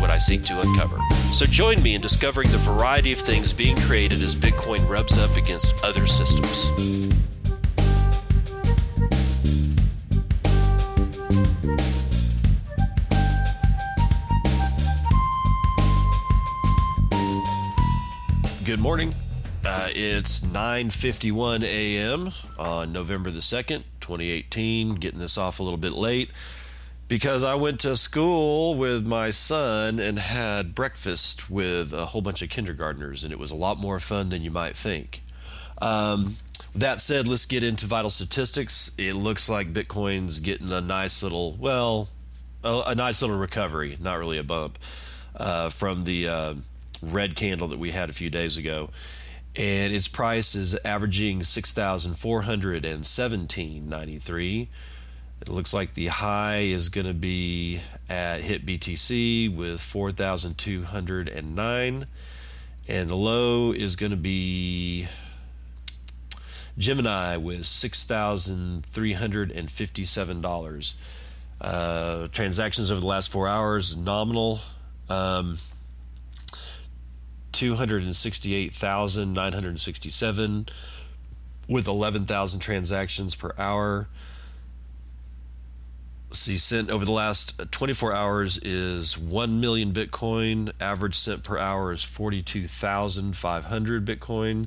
what I seek to uncover. So join me in discovering the variety of things being created as Bitcoin rubs up against other systems. Good morning. Uh, it's 9:51 a.m. on November the 2nd, 2018. Getting this off a little bit late because I went to school with my son and had breakfast with a whole bunch of kindergartners, and it was a lot more fun than you might think. Um, that said, let's get into vital statistics. It looks like Bitcoin's getting a nice little, well, a, a nice little recovery, not really a bump, uh, from the uh, red candle that we had a few days ago. And its price is averaging 6,417.93 it looks like the high is going to be at HitBTC with 4,209, and the low is going to be Gemini with $6,357. Uh, transactions over the last four hours nominal um, 268,967 with 11,000 transactions per hour see sent over the last uh, 24 hours is 1 million bitcoin. Average sent per hour is 42500 bitcoin.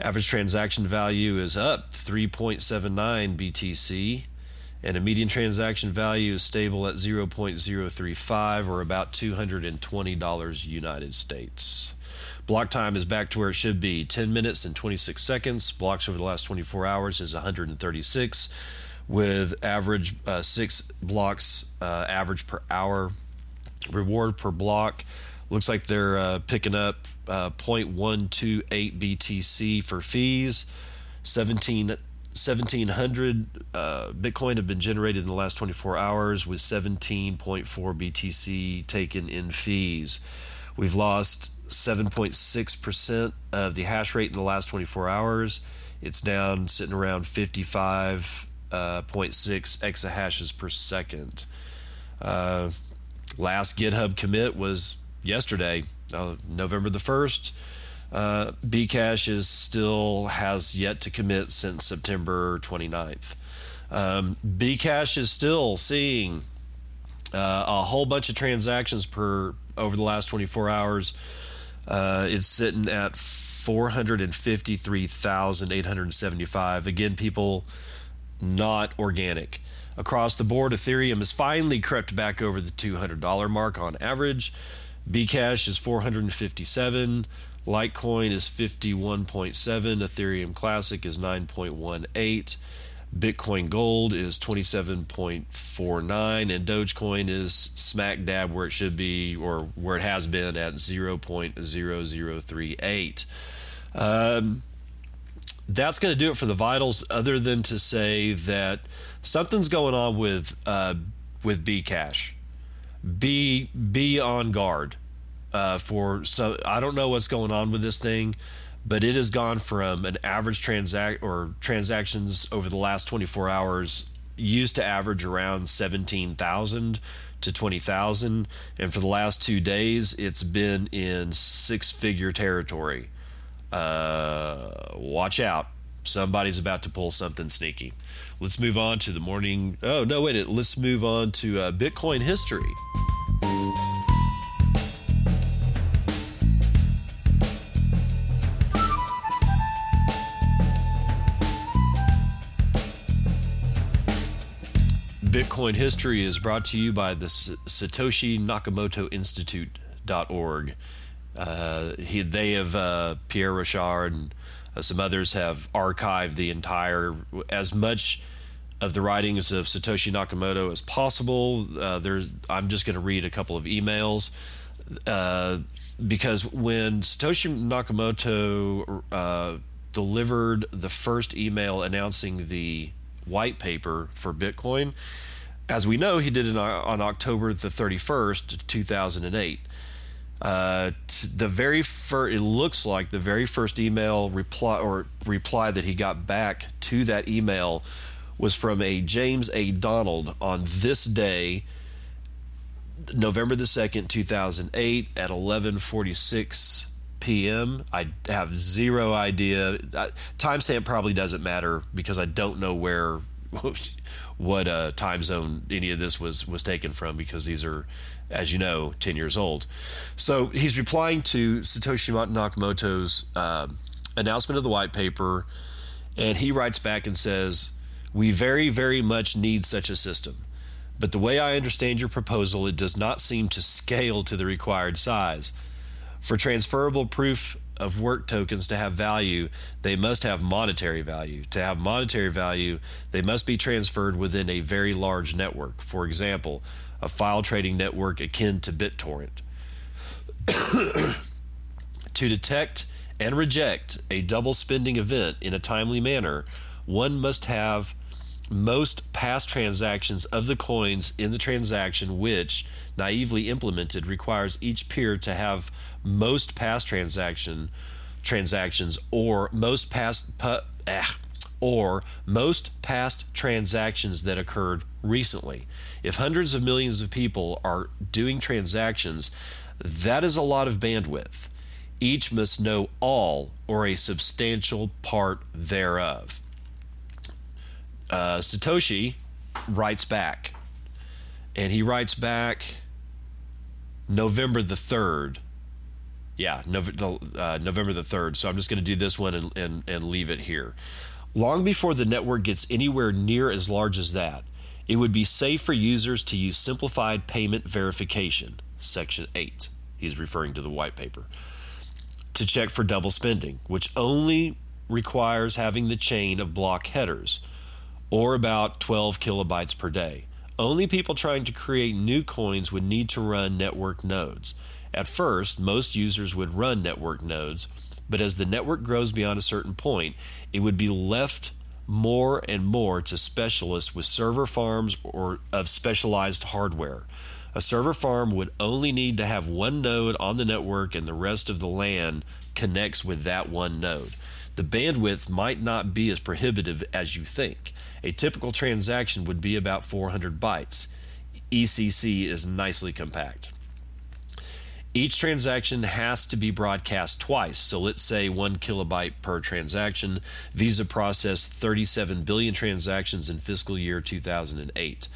Average transaction value is up 3.79 btc and a median transaction value is stable at 0.035 or about $220 united states. Block time is back to where it should be 10 minutes and 26 seconds. Blocks over the last 24 hours is 136 with average uh, six blocks uh, average per hour. Reward per block looks like they're uh, picking up uh, 0.128 BTC for fees. 17, 1700 uh, Bitcoin have been generated in the last 24 hours with 17.4 BTC taken in fees. We've lost 7.6% of the hash rate in the last 24 hours. It's down, sitting around 55 uh, 0.6 exahashes per second. Uh, last GitHub commit was yesterday, uh, November the 1st. Uh, Bcash is still has yet to commit since September 29th. Um, Bcash is still seeing uh, a whole bunch of transactions per over the last 24 hours. Uh, it's sitting at 453,875. Again, people not organic. Across the board, Ethereum has finally crept back over the $200 mark on average. Bcash is 457, Litecoin is 51.7, Ethereum Classic is 9.18, Bitcoin Gold is 27.49, and Dogecoin is smack dab where it should be or where it has been at 0.0038. Um, that's going to do it for the vitals. Other than to say that something's going on with uh, with Bcash. Be be on guard uh, for so I don't know what's going on with this thing, but it has gone from an average transact or transactions over the last 24 hours used to average around 17,000 to 20,000 and for the last 2 days it's been in six figure territory uh, watch out. Somebody's about to pull something sneaky. Let's move on to the morning. Oh, no, wait. Let's move on to uh, Bitcoin history. Bitcoin history is brought to you by the Satoshi Nakamoto Institute.org. Uh, he, they have uh, Pierre Rochard and uh, some others have archived the entire as much of the writings of Satoshi Nakamoto as possible. Uh, there's, I'm just going to read a couple of emails. Uh, because when Satoshi Nakamoto uh, delivered the first email announcing the white paper for Bitcoin, as we know, he did it on October the 31st, 2008. Uh, the very first, it looks like the very first email reply or reply that he got back to that email was from a James A. Donald on this day, November the 2nd, 2008 at 1146 p.m. I have zero idea. Timestamp probably doesn't matter because I don't know where what uh, time zone any of this was was taken from because these are, as you know, ten years old. So he's replying to Satoshi Nakamoto's uh, announcement of the white paper, and he writes back and says, "We very very much need such a system." But the way I understand your proposal, it does not seem to scale to the required size. For transferable proof of work tokens to have value, they must have monetary value. To have monetary value, they must be transferred within a very large network. For example, a file trading network akin to BitTorrent. to detect and reject a double spending event in a timely manner, one must have most past transactions of the coins in the transaction, which, naively implemented, requires each peer to have most past transaction transactions or most past eh, or most past transactions that occurred recently. If hundreds of millions of people are doing transactions, that is a lot of bandwidth. Each must know all or a substantial part thereof. Uh, Satoshi writes back, and he writes back November the 3rd, yeah, uh, November the 3rd. So I'm just going to do this one and, and, and leave it here. Long before the network gets anywhere near as large as that, it would be safe for users to use simplified payment verification, Section 8. He's referring to the white paper. To check for double spending, which only requires having the chain of block headers, or about 12 kilobytes per day. Only people trying to create new coins would need to run network nodes. At first, most users would run network nodes, but as the network grows beyond a certain point, it would be left more and more to specialists with server farms or of specialized hardware. A server farm would only need to have one node on the network and the rest of the LAN connects with that one node. The bandwidth might not be as prohibitive as you think. A typical transaction would be about 400 bytes. ECC is nicely compact. Each transaction has to be broadcast twice. So let's say one kilobyte per transaction. Visa processed 37 billion transactions in fiscal year 2008,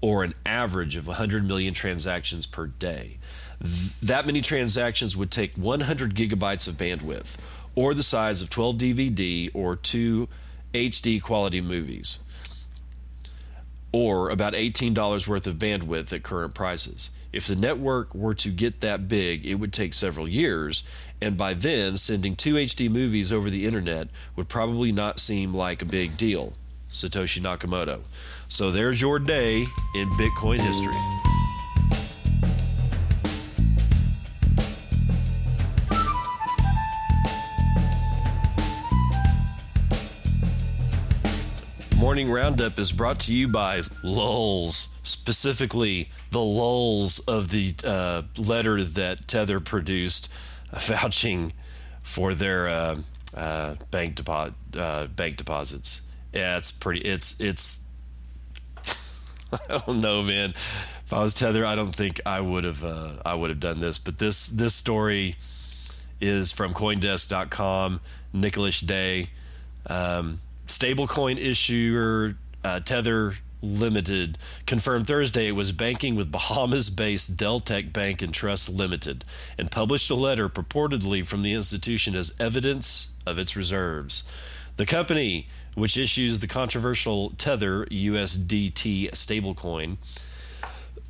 or an average of 100 million transactions per day. that many transactions would take 100 gigabytes of bandwidth, or the size of 12 DVD or two HD quality movies, or about $18 worth of bandwidth at current prices. If the network were to get that big, it would take several years, and by then, sending two HD movies over the internet would probably not seem like a big deal. Satoshi Nakamoto. So there's your day in Bitcoin history. Morning Roundup is brought to you by Lulz, specifically the lulls of the uh, letter that Tether produced vouching for their uh, uh, bank deposit uh, bank deposits. Yeah, it's pretty. It's it's. I don't know, man. If I was Tether, I don't think I would have. Uh, I would have done this. But this this story is from CoinDesk.com. Nikhilesh De. Um, stablecoin issuer uh, Tether Limited confirmed Thursday it was banking with Bahamas based Deltec Bank and Trust Limited and published a letter purportedly from the institution as evidence of its reserves. The company, which issues the controversial Tether USDT stablecoin,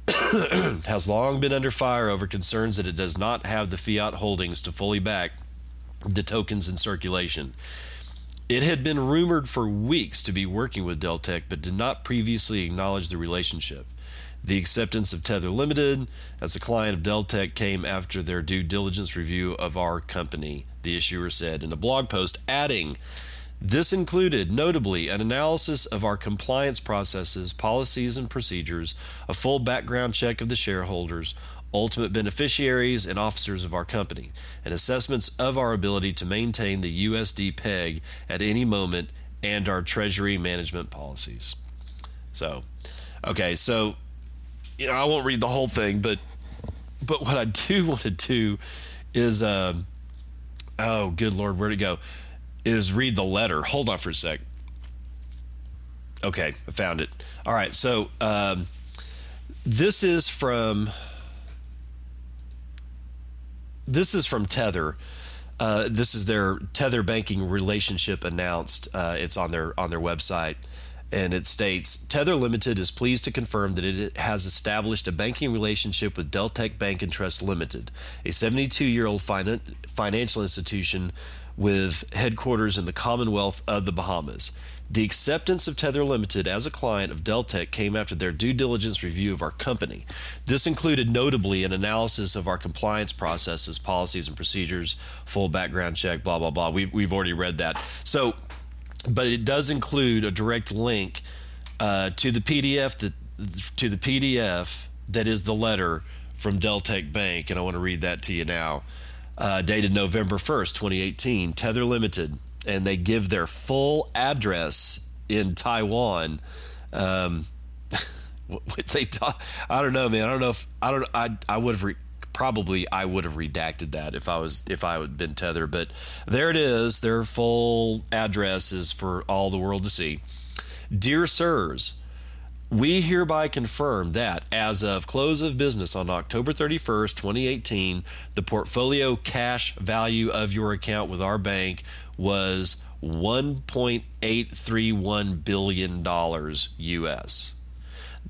has long been under fire over concerns that it does not have the fiat holdings to fully back the tokens in circulation. It had been rumored for weeks to be working with Deltec, but did not previously acknowledge the relationship. The acceptance of Tether Limited as a client of Deltec came after their due diligence review of our company, the issuer said in a blog post, adding, this included, notably, an analysis of our compliance processes, policies, and procedures, a full background check of the shareholders, ultimate beneficiaries, and officers of our company, and assessments of our ability to maintain the USD peg at any moment and our treasury management policies. So, okay, so you know, I won't read the whole thing, but but what I do want to do is, uh, oh, good lord, where'd it go? Is read the letter. Hold on for a sec. Okay, I found it. All right, so um, this is from this is from Tether. Uh, this is their Tether banking relationship announced. Uh, it's on their on their website, and it states Tether Limited is pleased to confirm that it has established a banking relationship with Deltec Bank and Trust Limited, a 72 year old finan- financial institution with headquarters in the Commonwealth of the Bahamas. The acceptance of Tether Limited as a client of Deltec came after their due diligence review of our company. This included notably an analysis of our compliance processes, policies, and procedures, full background check, blah, blah, blah. We've, we've already read that. So, but it does include a direct link uh, to the PDF that to the PDF that is the letter from Deltec Bank, and I want to read that to you now. Uh, dated November 1st, 2018, Tether Limited and they give their full address in Taiwan. Um, they talk, I don't know, man. I don't know if I don't. I I would have re, probably I would have redacted that if I was if I had been Tether. But there it is. Their full address is for all the world to see. Dear sirs. We hereby confirm that as of close of business on October 31st, 2018, the portfolio cash value of your account with our bank was 1.831 billion dollars US.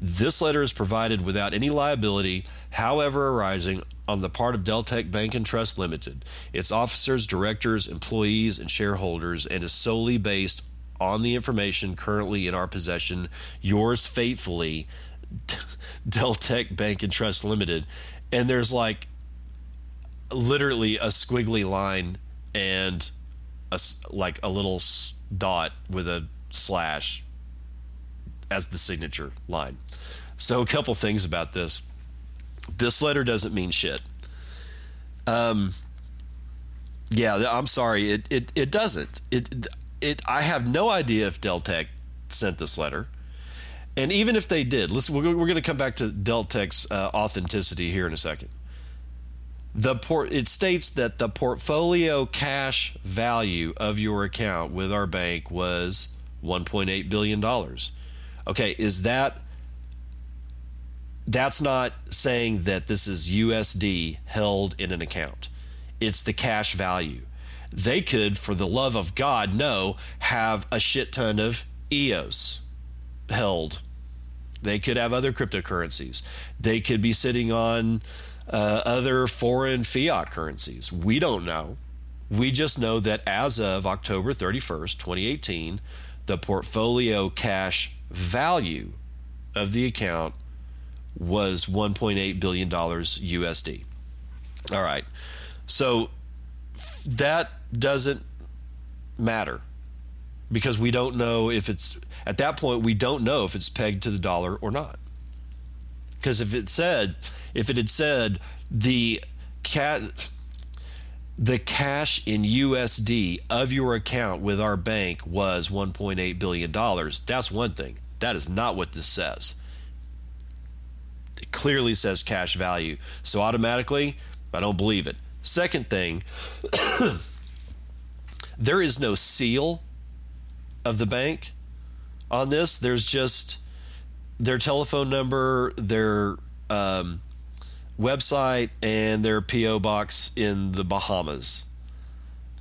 This letter is provided without any liability, however arising on the part of Deltec Bank and Trust Limited, its officers, directors, employees, and shareholders, and is solely based on the information currently in our possession. Yours faithfully, Deltec Bank and Trust Limited. And there's like literally a squiggly line and a, like a little dot with a slash as the signature line. So, a couple things about this. This letter doesn't mean shit. Um, yeah, I'm sorry. It it, it doesn't. It it. I have no idea if Deltec sent this letter, and even if they did, listen. We're, we're going to come back to Deltec's uh, authenticity here in a second the port it states that the portfolio cash value of your account with our bank was 1.8 billion dollars. Okay is that that's not saying that this is USD held in an account. It's the cash value. They could for the love of god no have a shit ton of EOS held. They could have other cryptocurrencies. They could be sitting on uh, other foreign fiat currencies. We don't know. We just know that as of October 31st, 2018, the portfolio cash value of the account was $1.8 billion USD. All right. So that doesn't matter because we don't know if it's, at that point, we don't know if it's pegged to the dollar or not. Because if it said, if it had said the cat the cash in USD of your account with our bank was 1.8 billion dollars, that's one thing. That is not what this says. It clearly says cash value. So automatically, I don't believe it. Second thing, there is no seal of the bank on this. There's just their telephone number, their um, website, and their PO box in the Bahamas.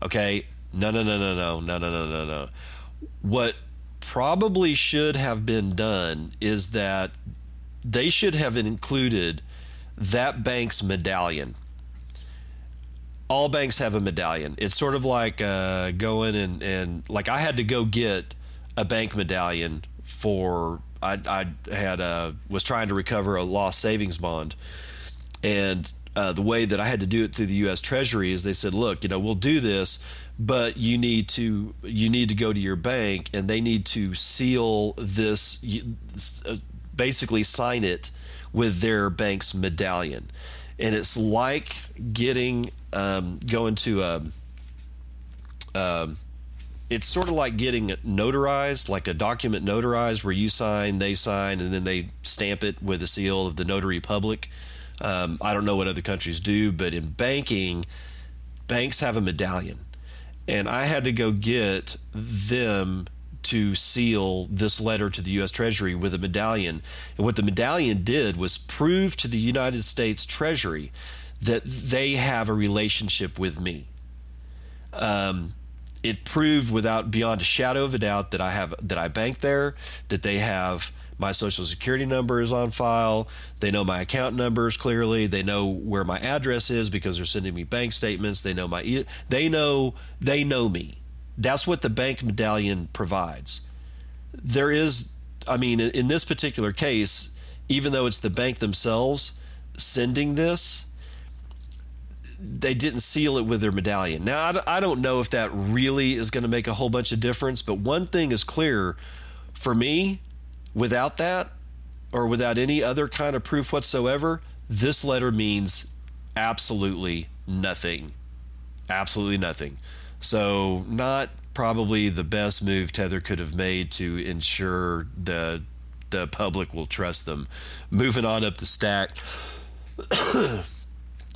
Okay, no, no, no, no, no, no, no, no, no, no. What probably should have been done is that they should have included that bank's medallion. All banks have a medallion. It's sort of like uh, going and, and like I had to go get a bank medallion for I, I had uh, was trying to recover a lost savings bond, and uh, the way that I had to do it through the U.S. Treasury is they said, look, you know, we'll do this, but you need to you need to go to your bank and they need to seal this, uh, basically sign it with their bank's medallion, and it's like getting um, going to a. Um, it's sort of like getting notarized, like a document notarized, where you sign, they sign, and then they stamp it with a seal of the notary public. Um, I don't know what other countries do, but in banking, banks have a medallion, and I had to go get them to seal this letter to the U.S. Treasury with a medallion. And what the medallion did was prove to the United States Treasury that they have a relationship with me. Um, it proved without beyond a shadow of a doubt that I have that I bank there, that they have my social security number is on file. They know my account numbers clearly. They know where my address is because they're sending me bank statements. They know my they know they know me. That's what the bank medallion provides. There is I mean in this particular case, even though it's the bank themselves sending this, they didn't seal it with their medallion. Now, I don't know if that really is going to make a whole bunch of difference, but one thing is clear for me without that, or without any other kind of proof whatsoever, this letter means absolutely nothing. Absolutely nothing. So, not probably the best move Tether could have made to ensure the the public will trust them. Moving on up the stack.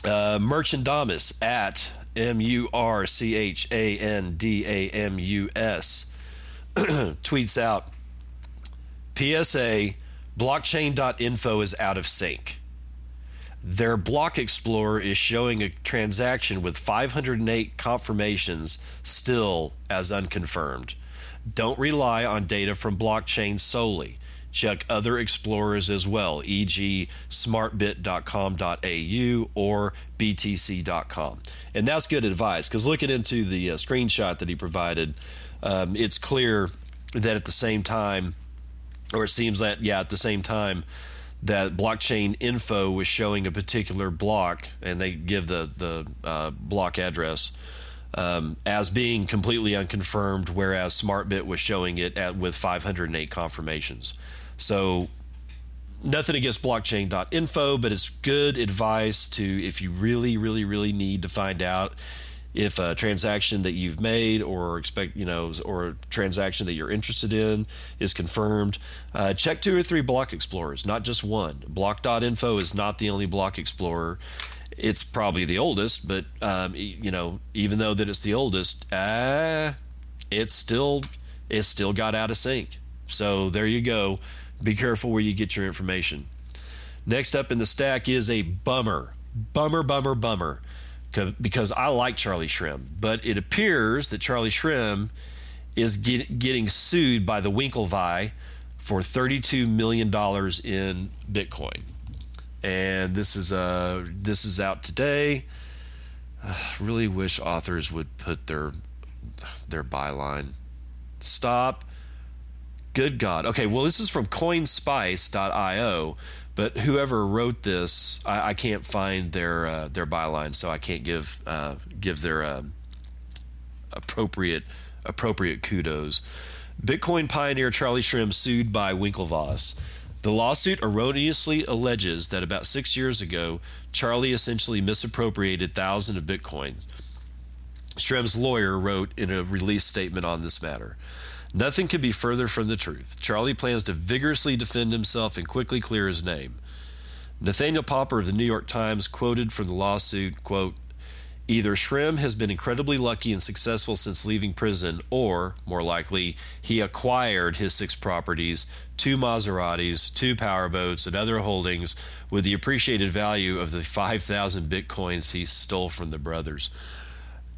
Uh, Murchandamus at M U R C H A N D A M U S tweets out PSA blockchain.info is out of sync. Their block explorer is showing a transaction with 508 confirmations still as unconfirmed. Don't rely on data from blockchain solely. Check other explorers as well, e.g., smartbit.com.au or btc.com. And that's good advice because looking into the uh, screenshot that he provided, um, it's clear that at the same time, or it seems that, yeah, at the same time, that blockchain info was showing a particular block, and they give the, the uh, block address. Um, as being completely unconfirmed, whereas SmartBit was showing it at, with 508 confirmations. So nothing against blockchain.info, but it's good advice to if you really, really, really need to find out if a transaction that you've made or expect, you know, or a transaction that you're interested in is confirmed, uh, check two or three block explorers, not just one. Block.info is not the only block explorer. It's probably the oldest, but um, you know, even though that it's the oldest, uh, it's still it's still got out of sync. So there you go. Be careful where you get your information. Next up in the stack is a bummer. Bummer, bummer, bummer. Because I like Charlie Shrem, but it appears that Charlie Shrem is get, getting sued by the Winklevi for $32 million in Bitcoin. And this is uh this is out today. I really wish authors would put their their byline. Stop Good God. Okay, well, this is from coinspice.io, but whoever wrote this, I, I can't find their uh, their byline, so I can't give uh, give their uh, appropriate appropriate kudos. Bitcoin pioneer Charlie Shrem sued by Winklevoss. The lawsuit erroneously alleges that about six years ago, Charlie essentially misappropriated thousands of bitcoins. Shrem's lawyer wrote in a release statement on this matter. Nothing could be further from the truth. Charlie plans to vigorously defend himself and quickly clear his name. Nathaniel Popper of the New York Times quoted from the lawsuit, quote, Either Shrem has been incredibly lucky and successful since leaving prison, or, more likely, he acquired his six properties, two Maseratis, two powerboats, and other holdings with the appreciated value of the 5,000 bitcoins he stole from the brothers.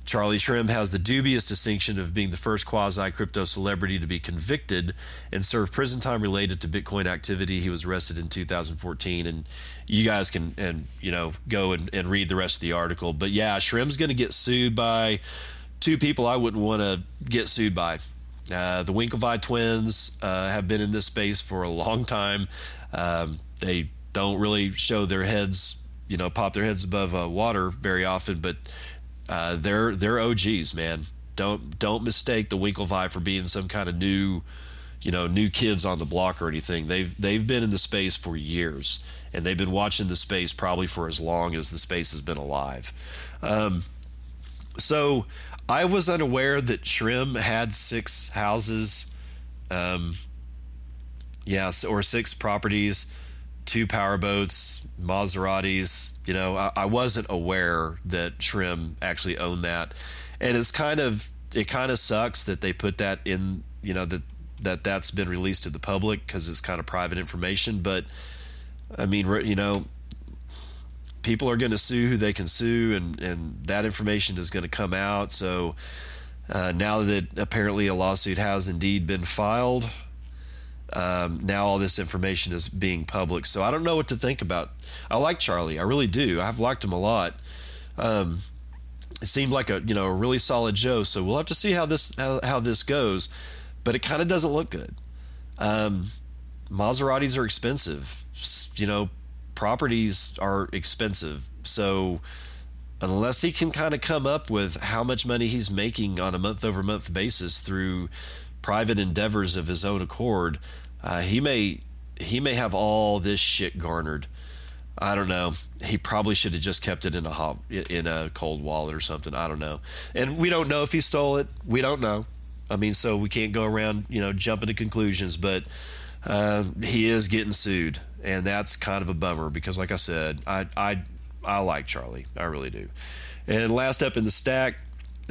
Charlie Shrem has the dubious distinction of being the first quasi crypto celebrity to be convicted and serve prison time related to Bitcoin activity. He was arrested in 2014, and you guys can and you know go and, and read the rest of the article. But yeah, Shrem's going to get sued by two people I wouldn't want to get sued by. Uh, the Winklevi twins uh, have been in this space for a long time. Um, they don't really show their heads, you know, pop their heads above uh, water very often, but uh, they're they're OGs, man. Don't don't mistake the Winklevi for being some kind of new, you know, new kids on the block or anything. They've they've been in the space for years, and they've been watching the space probably for as long as the space has been alive. Um, so I was unaware that Shrem had six houses, um, yes, or six properties, two powerboats, Maseratis. You know, I, I wasn't aware that Shrem actually owned that, and it's kind of it kind of sucks that they put that in. You know that that that's been released to the public because it's kind of private information, but. I mean, you know, people are going to sue who they can sue, and, and that information is going to come out. So uh, now that apparently a lawsuit has indeed been filed, um, now all this information is being public. So I don't know what to think about. I like Charlie, I really do. I've liked him a lot. Um, it seemed like a you know a really solid Joe. So we'll have to see how this how, how this goes. But it kind of doesn't look good. Um, Maseratis are expensive. You know, properties are expensive. So unless he can kind of come up with how much money he's making on a month over month basis through private endeavors of his own accord, uh, he may he may have all this shit garnered. I don't know. He probably should have just kept it in a hot in a cold wallet or something. I don't know. And we don't know if he stole it. We don't know. I mean, so we can't go around, you know, jumping to conclusions. But uh, he is getting sued, and that's kind of a bummer because, like I said, I I I like Charlie, I really do. And last up in the stack,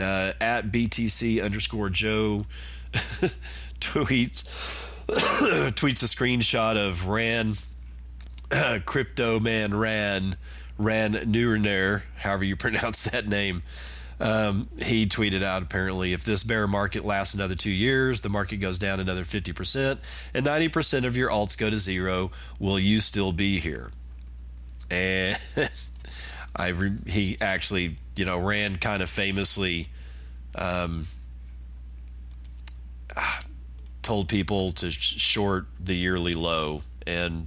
uh, at BTC underscore Joe tweets tweets a screenshot of Ran crypto man Ran Ran Neuner, however you pronounce that name. Um, he tweeted out apparently if this bear market lasts another two years, the market goes down another 50%, and 90% of your alts go to zero, will you still be here? And I re- he actually, you know, ran kind of famously um, told people to short the yearly low and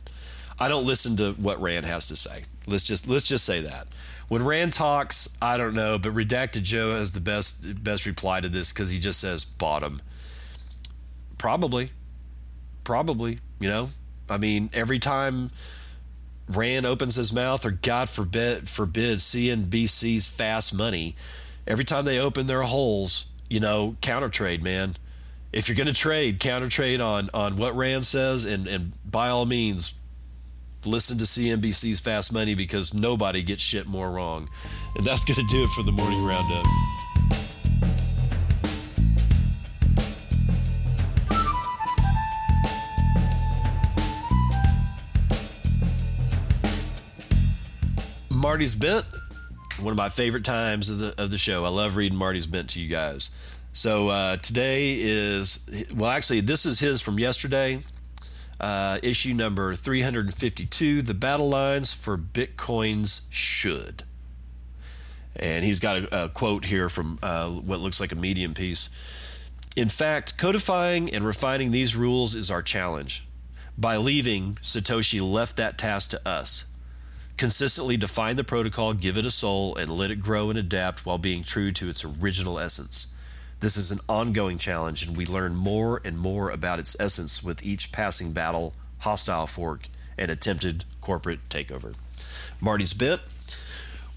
I don't listen to what Rand has to say. Let's just let's just say that when Rand talks, I don't know, but Redacted Joe has the best best reply to this because he just says bottom. Probably, probably. You know, I mean, every time Rand opens his mouth, or God forbid, forbid CNBC's fast money, every time they open their holes, you know, counter trade, man. If you're going to trade, counter trade on on what Rand says, and and by all means, listen to CNBC's Fast Money because nobody gets shit more wrong. And that's going to do it for the morning roundup. Marty's Bent, one of my favorite times of the of the show. I love reading Marty's Bent to you guys. So uh, today is well, actually, this is his from yesterday uh, issue number 352 The Battle Lines for Bitcoin's Soul. And he's got a, a quote here from uh, what looks like a medium piece. In fact, codifying and refining these rules is our challenge. By leaving, Satoshi left that task to us. Consistently define the protocol, give it a soul, and let it grow and adapt while being true to its original essence. This is an ongoing challenge, and we learn more and more about its essence with each passing battle, hostile fork, and attempted corporate takeover. Marty's Bit.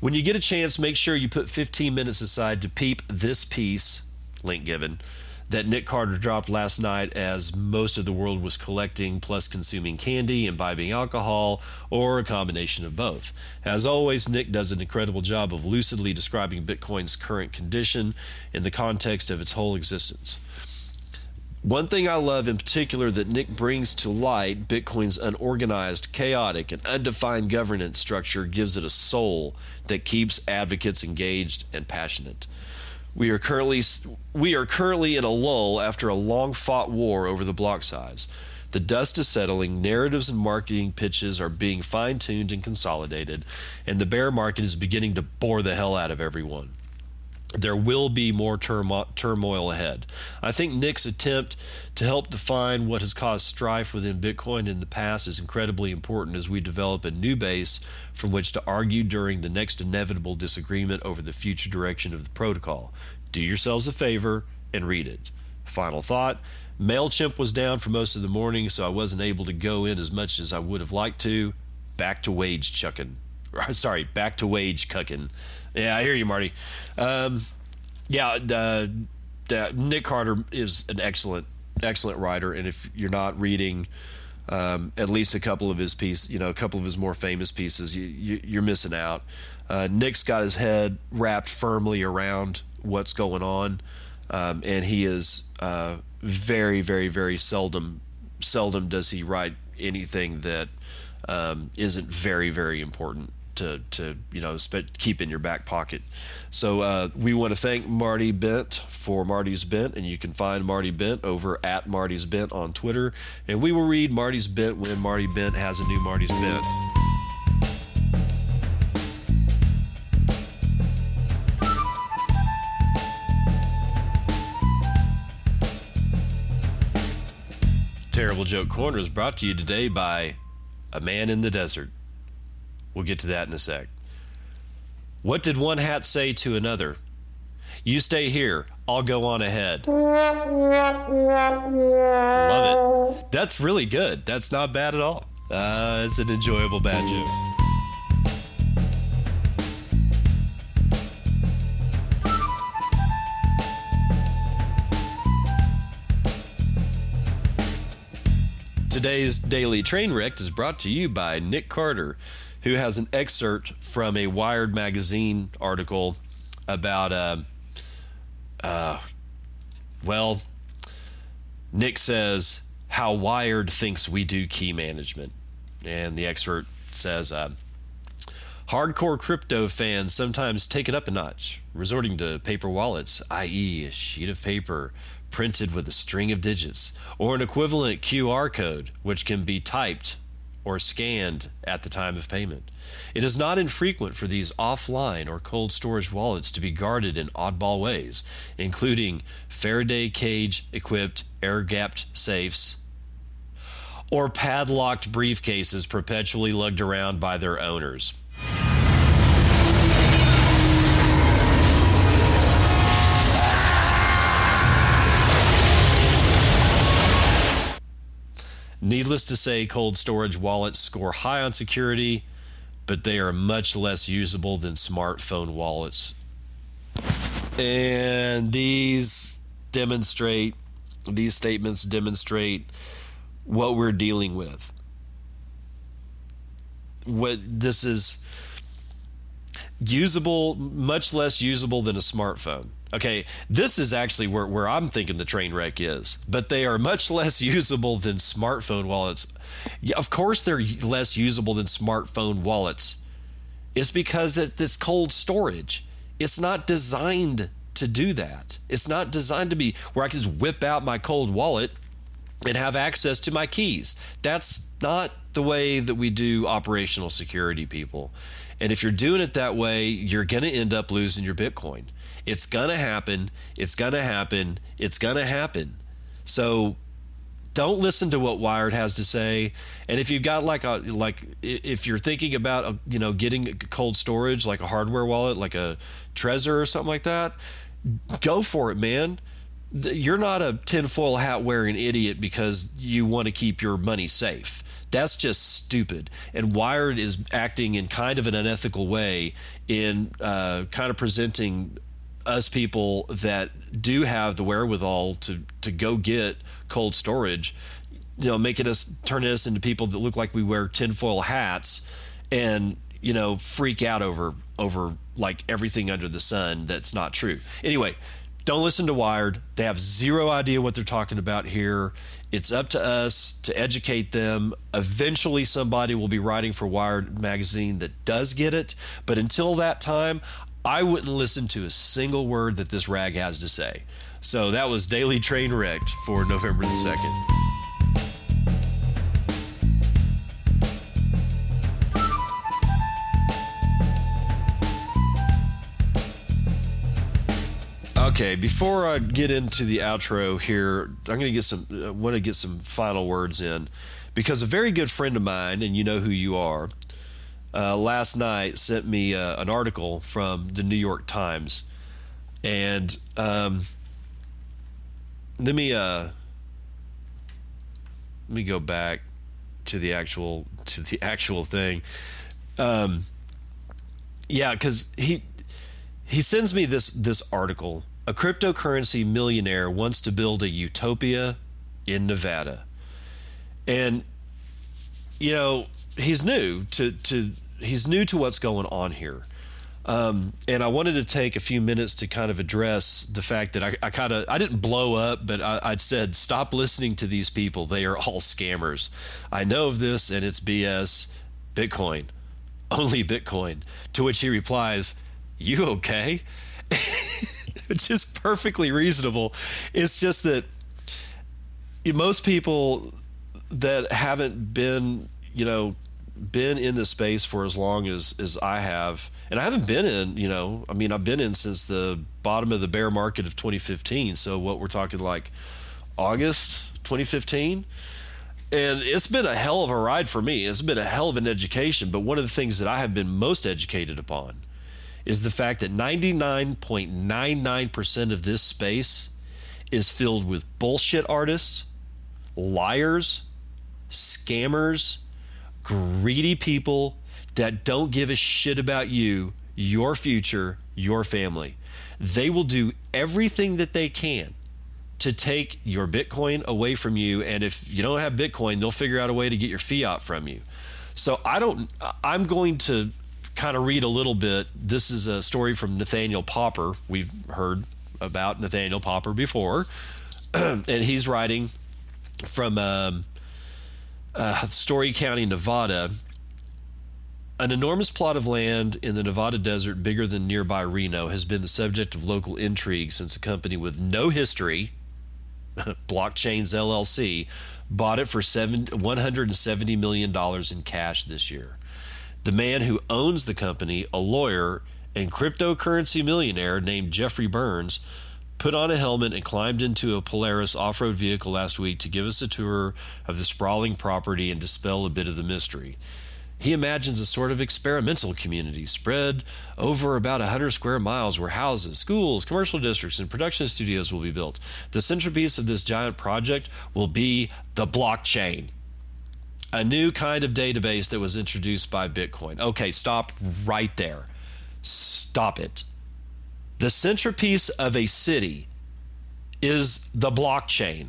When you get a chance, make sure you put 15 minutes aside to peep this piece, link given, that Nick Carter dropped last night as most of the world was collecting plus consuming candy, imbibing alcohol, or a combination of both. As always, Nick does an incredible job of lucidly describing Bitcoin's current condition in the context of its whole existence. One thing I love in particular that Nick brings to light Bitcoin's unorganized, chaotic, and undefined governance structure gives it a soul that keeps advocates engaged and passionate. We are currently we are currently in a lull after a long fought war over the block size. The dust is settling, narratives and marketing pitches are being fine tuned and consolidated, and the bear market is beginning to bore the hell out of everyone. There will be more turmoil ahead. I think Nick's attempt to help define what has caused strife within Bitcoin in the past is incredibly important as we develop a new base from which to argue during the next inevitable disagreement over the future direction of the protocol. Do yourselves a favor and read it. Final thought MailChimp was down for most of the morning, so I wasn't able to go in as much as I would have liked to. Back to wage chucking. Sorry, back to wage cucking. Yeah, I hear you, Marty. Um, yeah, Nick Carter is an excellent, excellent writer, and if you're not reading um, at least a couple of his pieces, you know, a couple of his more famous pieces, you, you, are missing out. Uh, Nick's got his head wrapped firmly around what's going on, um, and he is uh, very, very, very seldom, seldom does he write anything that um, not very, very important to to you know sp- keep in your back pocket. So uh, we want to thank Marty Bent for Marty's Bent, and you can find Marty Bent over at Marty's Bent on Twitter, and we will read Marty's Bent when Marty Bent has a new Marty's Bent. Terrible Joke Corner is brought to you today by A Man in the Desert. We'll get to that in a sec. What did one hat say to another? You stay here. I'll go on ahead. Love it. That's really good. That's not bad at all. Uh, it's an enjoyable bad joke. Today's Daily Train Wreck is brought to you by Nick Carter who has an excerpt from a Wired magazine article about, uh, uh, well, Nick says how Wired thinks we do key management. And the excerpt says, uh, Hardcore crypto fans sometimes take it up a notch, resorting to paper wallets, i.e., a sheet of paper printed with a string of digits, or an equivalent QR code which can be typed or scanned at the time of payment. It is not infrequent for these offline or cold storage wallets to be guarded in oddball ways, including Faraday cage equipped air gapped safes or padlocked briefcases perpetually lugged around by their owners. Needless to say, cold storage wallets score high on security, but they are much less usable than smartphone wallets. And these demonstrate, these statements demonstrate what we're dealing with. What this is usable, much less usable than a smartphone. Okay, this is actually where, where I'm thinking the train wreck is, but they are much less usable than smartphone wallets. Yeah, of course, they're less usable than smartphone wallets. It's because it, it's cold storage. It's not designed to do that. It's not designed to be where I can just whip out my cold wallet and have access to my keys. That's not the way that we do operational security, people. And if you're doing it that way, you're going to end up losing your Bitcoin. It's going to happen. It's going to happen. It's going to happen. So don't listen to what Wired has to say. And if you've got like a like if you're thinking about a, you know getting cold storage like a hardware wallet like a Trezor or something like that, go for it, man. You're not a tinfoil hat wearing idiot because you want to keep your money safe. That's just stupid. And Wired is acting in kind of an unethical way in uh, kind of presenting us people that do have the wherewithal to to go get cold storage, you know, making us turning us into people that look like we wear tinfoil hats and you know freak out over over like everything under the sun that's not true. Anyway, don't listen to Wired. They have zero idea what they're talking about here. It's up to us to educate them. Eventually, somebody will be writing for Wired magazine that does get it. But until that time, I wouldn't listen to a single word that this rag has to say. So that was Daily Train Wrecked for November the 2nd. Okay, before I get into the outro here, I'm going to get some. Uh, I want to get some final words in because a very good friend of mine, and you know who you are, uh, last night sent me uh, an article from the New York Times, and um, let me uh, let me go back to the actual to the actual thing. Um, yeah, because he he sends me this this article. A cryptocurrency millionaire wants to build a utopia in Nevada, and you know he's new to to he's new to what's going on here. Um, and I wanted to take a few minutes to kind of address the fact that I, I kind of I didn't blow up, but I, I'd said stop listening to these people. They are all scammers. I know of this, and it's BS. Bitcoin, only Bitcoin. To which he replies, "You okay?" Which is perfectly reasonable. It's just that most people that haven't been, you know, been in the space for as long as as I have, and I haven't been in, you know, I mean, I've been in since the bottom of the bear market of 2015. So what we're talking like August 2015. And it's been a hell of a ride for me. It's been a hell of an education. But one of the things that I have been most educated upon is the fact that 99.99% of this space is filled with bullshit artists, liars, scammers, greedy people that don't give a shit about you, your future, your family. They will do everything that they can to take your Bitcoin away from you. And if you don't have Bitcoin, they'll figure out a way to get your fiat from you. So I don't, I'm going to kind of read a little bit. This is a story from Nathaniel Popper. We've heard about Nathaniel Popper before. and he's writing from um, uh, Storey County, Nevada. An enormous plot of land in the Nevada desert, bigger than nearby Reno, has been the subject of local intrigue since a company with no history, Blockchains LLC, bought it for seven, $170 million in cash this year. The man who owns the company, a lawyer and cryptocurrency millionaire named Jeffrey Burns, put on a helmet and climbed into a Polaris off road vehicle last week to give us a tour of the sprawling property and dispel a bit of the mystery. He imagines a sort of experimental community spread over about 100 square miles where houses, schools, commercial districts, and production studios will be built. The centerpiece of this giant project will be the blockchain, a new kind of database that was introduced by Bitcoin. Okay, stop right there. Stop it. The centerpiece of a city is the blockchain,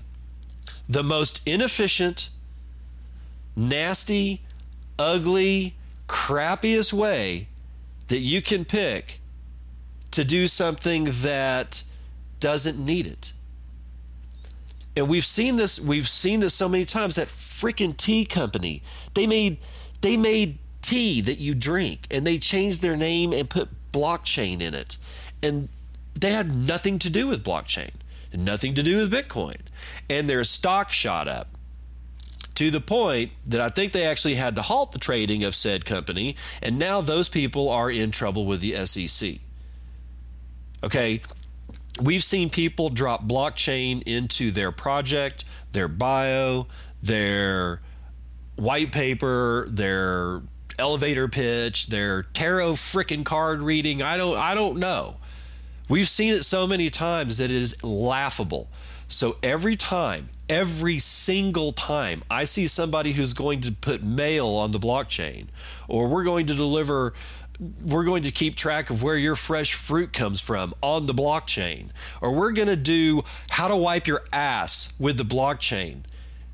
the most inefficient, nasty, ugly, crappiest way that you can pick to do something that doesn't need it. And we've seen this we've seen this so many times that freaking tea company, they made they made tea that you drink and they changed their name and put blockchain in it. And they had nothing to do with blockchain, nothing to do with Bitcoin. And their stock shot up to the point that I think they actually had to halt the trading of said company, and now those people are in trouble with the SEC. Okay, we've seen people drop blockchain into their project, their bio, their white paper, their elevator pitch, their tarot freaking card reading. I don't I don't know. We've seen it so many times that it is laughable. So every time, every single time I see somebody who's going to put mail on the blockchain, or we're going to deliver, we're going to keep track of where your fresh fruit comes from on the blockchain, or we're going to do how to wipe your ass with the blockchain,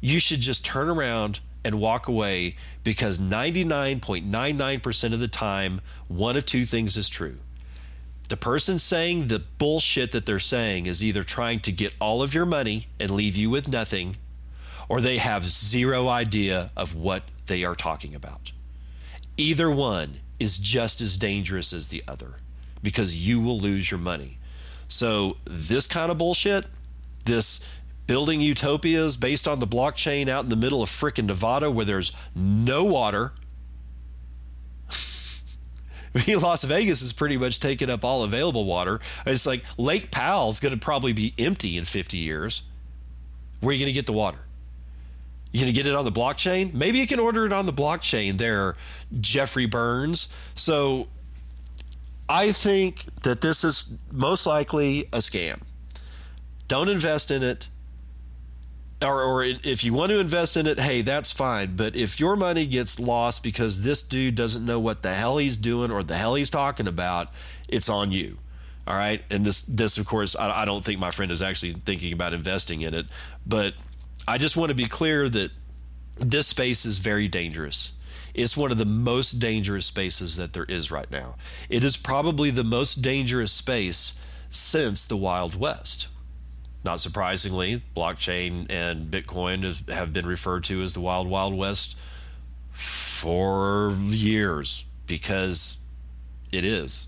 you should just turn around and walk away because 99.99% of the time, one of two things is true the person saying the bullshit that they're saying is either trying to get all of your money and leave you with nothing, or they have zero idea of what they are talking about. Either one is just as dangerous as the other because you will lose your money. So, this kind of bullshit, this building utopias based on the blockchain out in the middle of frickin' Nevada where there's no water, Las Vegas is pretty much taking up all available water. It's like Lake Powell's going to probably be empty in 50 years. Where are you going to get the water? You going to get it on the blockchain? Maybe you can order it on the blockchain there, Jeffrey Burns. So I think that this is most likely a scam. Don't invest in it. Or, or if you want to invest in it, hey, that's fine. But if your money gets lost because this dude doesn't know what the hell he's doing or the hell he's talking about, it's on you. All right. And this, this of course, I, I don't think my friend is actually thinking about investing in it. But I just want to be clear that this space is very dangerous. It's one of the most dangerous spaces that there is right now. It is probably the most dangerous space since the Wild West. Not surprisingly, blockchain and Bitcoin have been referred to as the Wild Wild West for years because it is.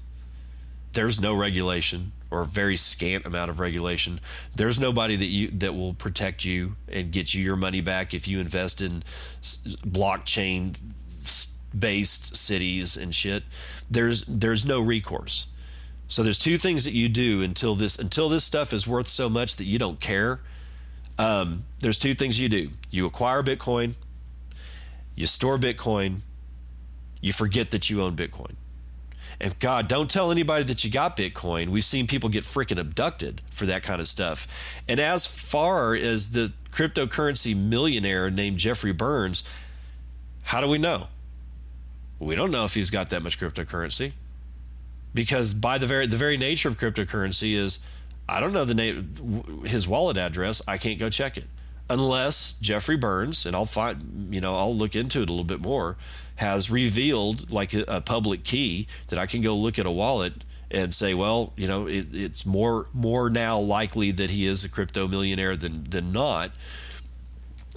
There's no regulation or very scant amount of regulation. There's nobody that you that will protect you and get you your money back if you invest in blockchain based cities and shit. There's there's no recourse. So there's two things that you do until this until this stuff is worth so much that you don't care. Um, there's two things you do. You acquire Bitcoin, you store Bitcoin, you forget that you own Bitcoin. And God, don't tell anybody that you got Bitcoin. We've seen people get freaking abducted for that kind of stuff. And as far as the cryptocurrency millionaire named Jeffrey Burns, how do we know? We don't know if he's got that much cryptocurrency. Because by the very the very nature of cryptocurrency is I don't know the name his wallet address, I can't go check it. Unless Jeffrey Burns, and I'll find you know, I'll look into it a little bit more has revealed like a, a, public key that I can go look at a wallet and say, well, you know, it, it's more more now likely that he is a crypto millionaire than than not.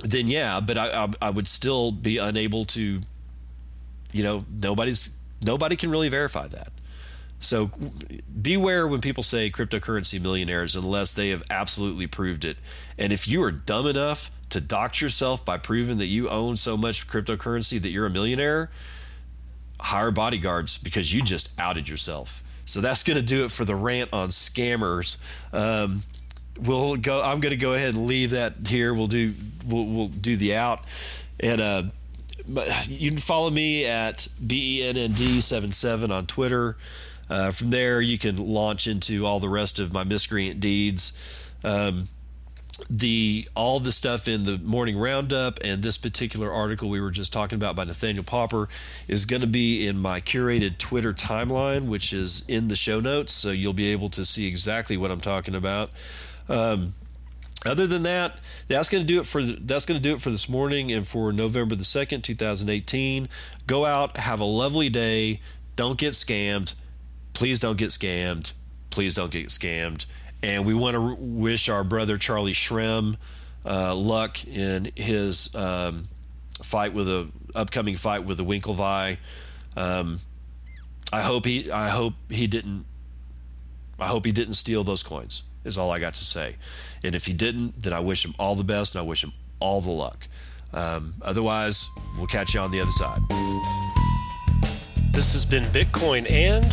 Then yeah, but I, I, I would still be unable to, you know, nobody's nobody can really verify that. So beware when people say cryptocurrency millionaires unless they have absolutely proved it. And if you are dumb enough to dox yourself by proving that you own so much cryptocurrency that you're a millionaire, hire bodyguards because you just outed yourself. So that's going to do it for the rant on scammers. Um, we'll go. I'm going to go ahead and leave that here. We'll do. We'll, we'll do the out, and uh, you can follow me at bennd77 on Twitter. Uh, from there, you can launch into all the rest of my miscreant deeds. Um, the all the stuff in the morning roundup and this particular article we were just talking about by Nathaniel Popper is going to be in my curated Twitter timeline, which is in the show notes, so you'll be able to see exactly what I'm talking about. Um, other than that, that's going to do it for that's going to do it for this morning and for November the second, 2018. Go out, have a lovely day. Don't get scammed. Please don't get scammed. Please don't get scammed and we want to wish our brother Charlie Shrem uh, luck in his um, fight with a upcoming fight with the Winklevi. Um, I hope he I hope he didn't I hope he didn't steal those coins. Is all I got to say. And if he didn't, then I wish him all the best and I wish him all the luck. Um, otherwise, we'll catch you on the other side. This has been Bitcoin and